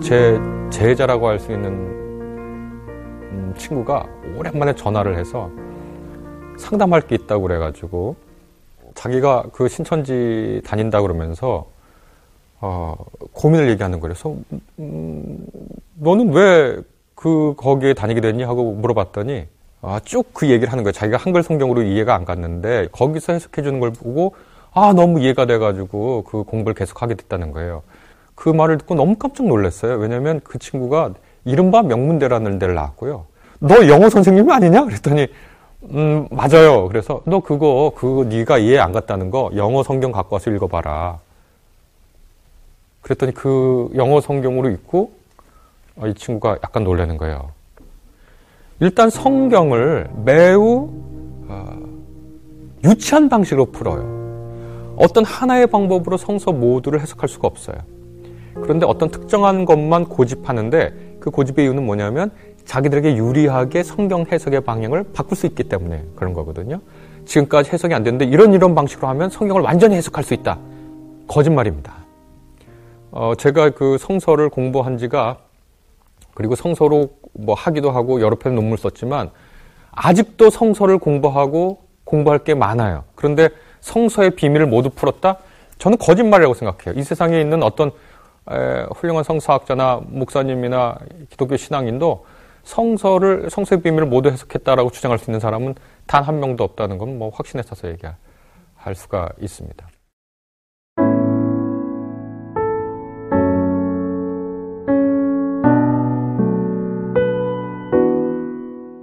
제 제자라고 할 수 있는 음, 친구가 오랜만에 전화를 해서 상담할 게 있다고 그래가지고 자기가 그 신천지 다닌다 그러면서 어, 고민을 얘기하는 거예요. 그래서 음, 너는 왜 그 거기에 다니게 됐니 하고 물어봤더니 아, 쭉 그 얘기를 하는 거예요. 자기가 한글 성경으로 이해가 안 갔는데 거기서 해석해 주는 걸 보고 아 너무 이해가 돼가지고 그 공부를 계속하게 됐다는 거예요. 그 말을 듣고 너무 깜짝 놀랐어요. 왜냐하면 그 친구가 이른바 명문대라는 데를 나왔고요. 너 영어 선생님이 아니냐? 그랬더니 음 맞아요. 그래서 너 그거 그거 네가 이해 안 갔다는 거 영어 성경 갖고 와서 읽어봐라. 그랬더니 그 영어 성경으로 읽고 어, 이 친구가 약간 놀라는 거예요. 일단 성경을 매우 어, 유치한 방식으로 풀어요. 어떤 하나의 방법으로 성서 모두를 해석할 수가 없어요. 그런데 어떤 특정한 것만 고집하는데 그 고집의 이유는 뭐냐면 자기들에게 유리하게 성경 해석의 방향을 바꿀 수 있기 때문에 그런 거거든요. 지금까지 해석이 안 됐는데 이런 이런 방식으로 하면 성경을 완전히 해석할 수 있다. 거짓말입니다. 어, 제가 그 성서를 공부한 지가 그리고 성서로 뭐 하기도 하고 여러 편 논문 썼지만 아직도 성서를 공부하고 공부할 게 많아요. 그런데 성서의 비밀을 모두 풀었다? 저는 거짓말이라고 생각해요. 이 세상에 있는 어떤 에, 훌륭한 성서학자나 목사님이나 기독교 신앙인도 성서를 성서의 비밀을 모두 해석했다라고 주장할 수 있는 사람은 단 한 명도 없다는 건 뭐 확신에 차서 얘기할 수가 있습니다.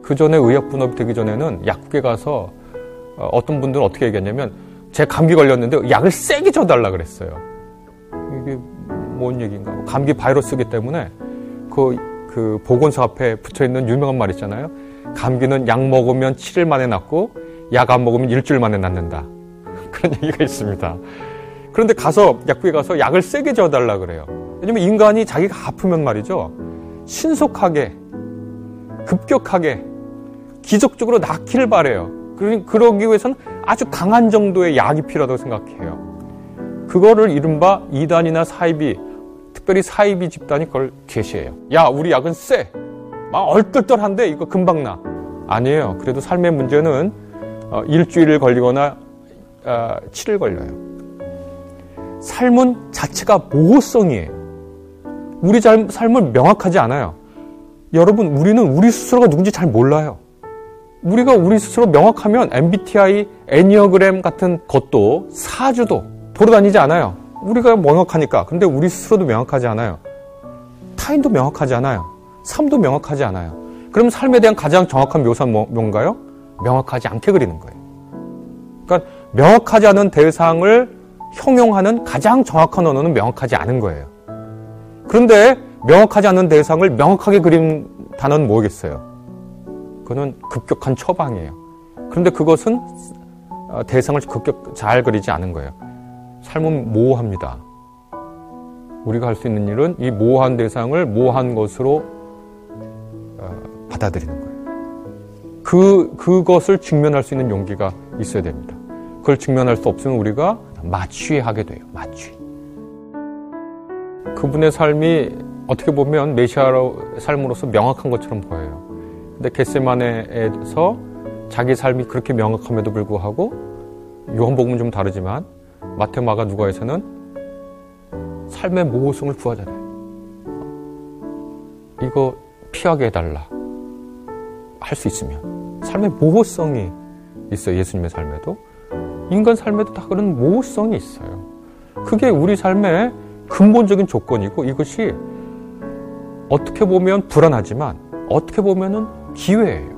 그 전에 의학 분업이 되기 전에는 약국에 가서 어, 어떤 분들은 어떻게 얘기했냐면 제 감기 걸렸는데 약을 세게 줘달라 그랬어요. 이게 뭔 얘기인가? 감기 바이러스기 때문에 그, 그 보건소 앞에 붙어 있는 유명한 말 있잖아요. 감기는 약 먹으면 7일 만에 낫고 약 안 먹으면 일주일 만에 낫는다. 그런 얘기가 있습니다. 그런데 가서 약국에 가서 약을 세게 줘달라 그래요. 왜냐면 인간이 자기가 아프면 말이죠. 신속하게 급격하게 기적적으로 낫기를 바래요. 그러기 위해서는 아주 강한 정도의 약이 필요하다고 생각해요. 그거를 이른바 이단이나 사이비, 특별히 사이비 집단이 그걸 제시해요. 야, 우리 약은 쎄. 막 얼떨떨한데 이거 금방 나. 아니에요. 그래도 삶의 문제는 어, 일주일을 걸리거나 어, 7일 걸려요. 삶은 자체가 모호성이에요. 우리 삶은 명확하지 않아요. 여러분, 우리는 우리 스스로가 누군지 잘 몰라요. 우리가 우리 스스로 명확하면 MBTI, 애니어그램 같은 것도 사주도 돌아다니지 않아요. 우리가 명확하니까. 근데 우리 스스로도 명확하지 않아요. 타인도 명확하지 않아요. 삶도 명확하지 않아요. 그럼 삶에 대한 가장 정확한 묘사는 뭐, 뭔가요? 명확하지 않게 그리는 거예요. 그러니까 명확하지 않은 대상을 형용하는 가장 정확한 언어는 명확하지 않은 거예요. 그런데 명확하지 않은 대상을 명확하게 그린 단어는 뭐겠어요? 그거는 급격한 처방이에요. 그런데 그것은 어, 대상을 급격 잘 그리지 않은 거예요. 삶은 모호합니다. 우리가 할 수 있는 일은 이 모호한 대상을 모호한 것으로 어, 받아들이는 거예요. 그, 그것을 직면할 수 있는 용기가 있어야 됩니다. 그걸 직면할 수 없으면 우리가 마취하게 돼요. 마취. 그분의 삶이 어떻게 보면 메시아의 삶으로서 명확한 것처럼 보여요. 근데 겟세마네에서 자기 삶이 그렇게 명확함에도 불구하고 요한복음은 좀 다르지만 마테마가 누가에서는 삶의 모호성을 구하잖아요. 이거 피하게 해달라. 할 수 있으면. 삶의 모호성이 있어요. 예수님의 삶에도. 인간 삶에도 다 그런 모호성이 있어요. 그게 우리 삶의 근본적인 조건이고 이것이 어떻게 보면 불안하지만 어떻게 보면은 기회예요.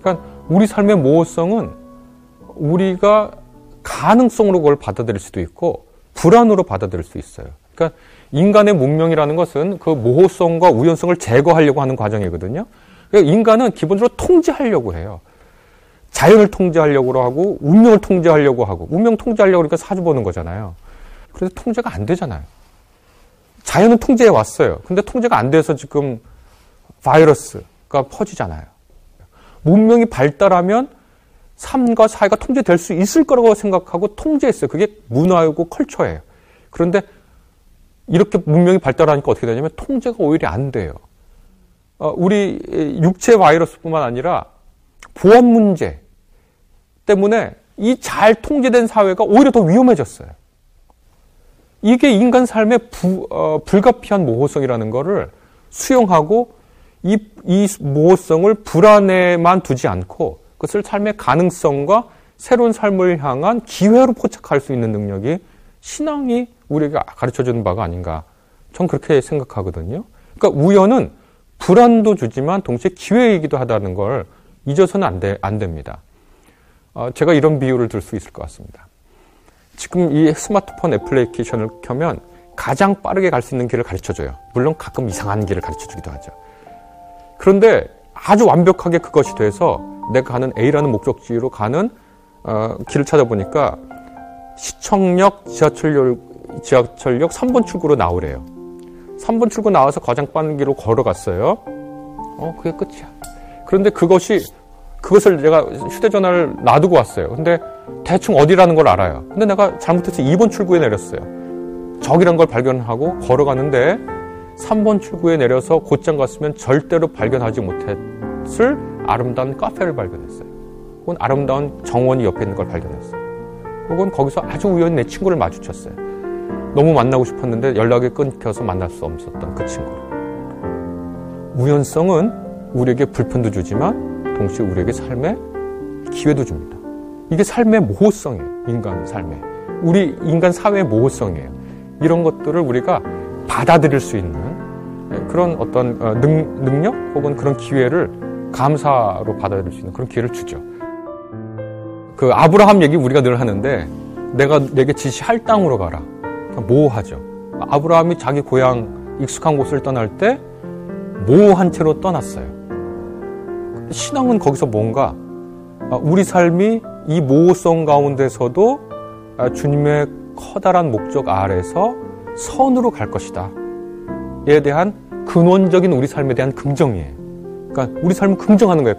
그러니까 우리 삶의 모호성은 우리가 가능성으로 그걸 받아들일 수도 있고 불안으로 받아들일 수 있어요. 그러니까 인간의 문명이라는 것은 그 모호성과 우연성을 제거하려고 하는 과정이거든요. 그러니까 인간은 기본적으로 통제하려고 해요. 자연을 통제하려고 하고 운명을 통제하려고 하고 운명 통제하려고 그러니까 사주 보는 거잖아요. 그래서 통제가 안 되잖아요. 자연은 통제해 왔어요. 근데 통제가 안 돼서 지금 바이러스가 퍼지잖아요. 문명이 발달하면 삶과 사회가 통제될 수 있을 거라고 생각하고 통제했어요. 그게 문화이고 컬처예요. 그런데 이렇게 문명이 발달하니까 어떻게 되냐면 통제가 오히려 안 돼요. 어, 우리 육체 바이러스뿐만 아니라 보안 문제 때문에 이 잘 통제된 사회가 오히려 더 위험해졌어요. 이게 인간 삶의 부, 어, 불가피한 모호성이라는 것을 수용하고 이, 이 모호성을 불안에만 두지 않고 그것을 삶의 가능성과 새로운 삶을 향한 기회로 포착할 수 있는 능력이 신앙이 우리에게 가르쳐 주는 바가 아닌가. 전 그렇게 생각하거든요. 그러니까 우연은 불안도 주지만 동시에 기회이기도 하다는 걸 잊어서는 안, 돼, 안 됩니다. 어, 제가 이런 비유를 들 수 있을 것 같습니다. 지금 이 스마트폰 애플리케이션을 켜면 가장 빠르게 갈 수 있는 길을 가르쳐 줘요. 물론 가끔 이상한 길을 가르쳐 주기도 하죠. 그런데 아주 완벽하게 그것이 돼서 내가 가는 A라는 목적지로 가는 어, 길을 찾아보니까 시청역 지하철역, 지하철역 3번 출구로 나오래요. 3번 출구 나와서 가장 빠른 길로 걸어갔어요. 어, 그게 끝이야. 그런데 그것이, 그것을 내가 휴대전화를 놔두고 왔어요. 근데 대충 어디라는 걸 알아요. 근데 내가 잘못해서 2번 출구에 내렸어요. 적이란 걸 발견하고 걸어가는데 3번 출구에 내려서 곧장 갔으면 절대로 발견하지 못했을 아름다운 카페를 발견했어요. 혹은 아름다운 정원이 옆에 있는 걸 발견했어요. 혹은 거기서 아주 우연히 내 친구를 마주쳤어요. 너무 만나고 싶었는데 연락이 끊겨서 만날 수 없었던 그 친구를. 우연성은 우리에게 불편도 주지만 동시에 우리에게 삶의 기회도 줍니다. 이게 삶의 모호성이에요. 인간 삶의. 우리 인간 사회의 모호성이에요. 이런 것들을 우리가 받아들일 수 있는 그런 어떤 어, 능, 능력 혹은 그런 기회를 감사로 받아들일 수 있는 그런 기회를 주죠. 그 아브라함 얘기 우리가 늘 하는데 내가 내게 지시할 땅으로 가라. 모호하죠. 아브라함이 자기 고향 익숙한 곳을 떠날 때 모호한 채로 떠났어요. 신앙은 거기서 뭔가 아, 우리 삶이 이 모호성 가운데서도 아, 주님의 커다란 목적 아래서 선으로 갈 것이다. 에 대한 근원적인 우리 삶에 대한 긍정이에요. 그러니까 우리 삶을 긍정하는 거예요.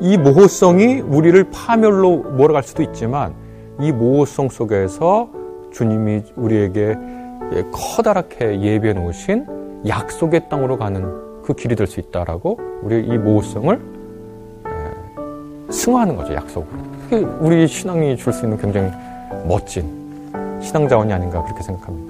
이 모호성이 우리를 파멸로 몰아갈 수도 있지만 이 모호성 속에서 주님이 우리에게 커다랗게 예비해 놓으신 약속의 땅으로 가는 그 길이 될 수 있다라고 우리 이 모호성을 승화하는 거죠 약속으로. 그게 우리 신앙이 줄 수 있는 굉장히 멋진 신앙 자원이 아닌가 그렇게 생각합니다.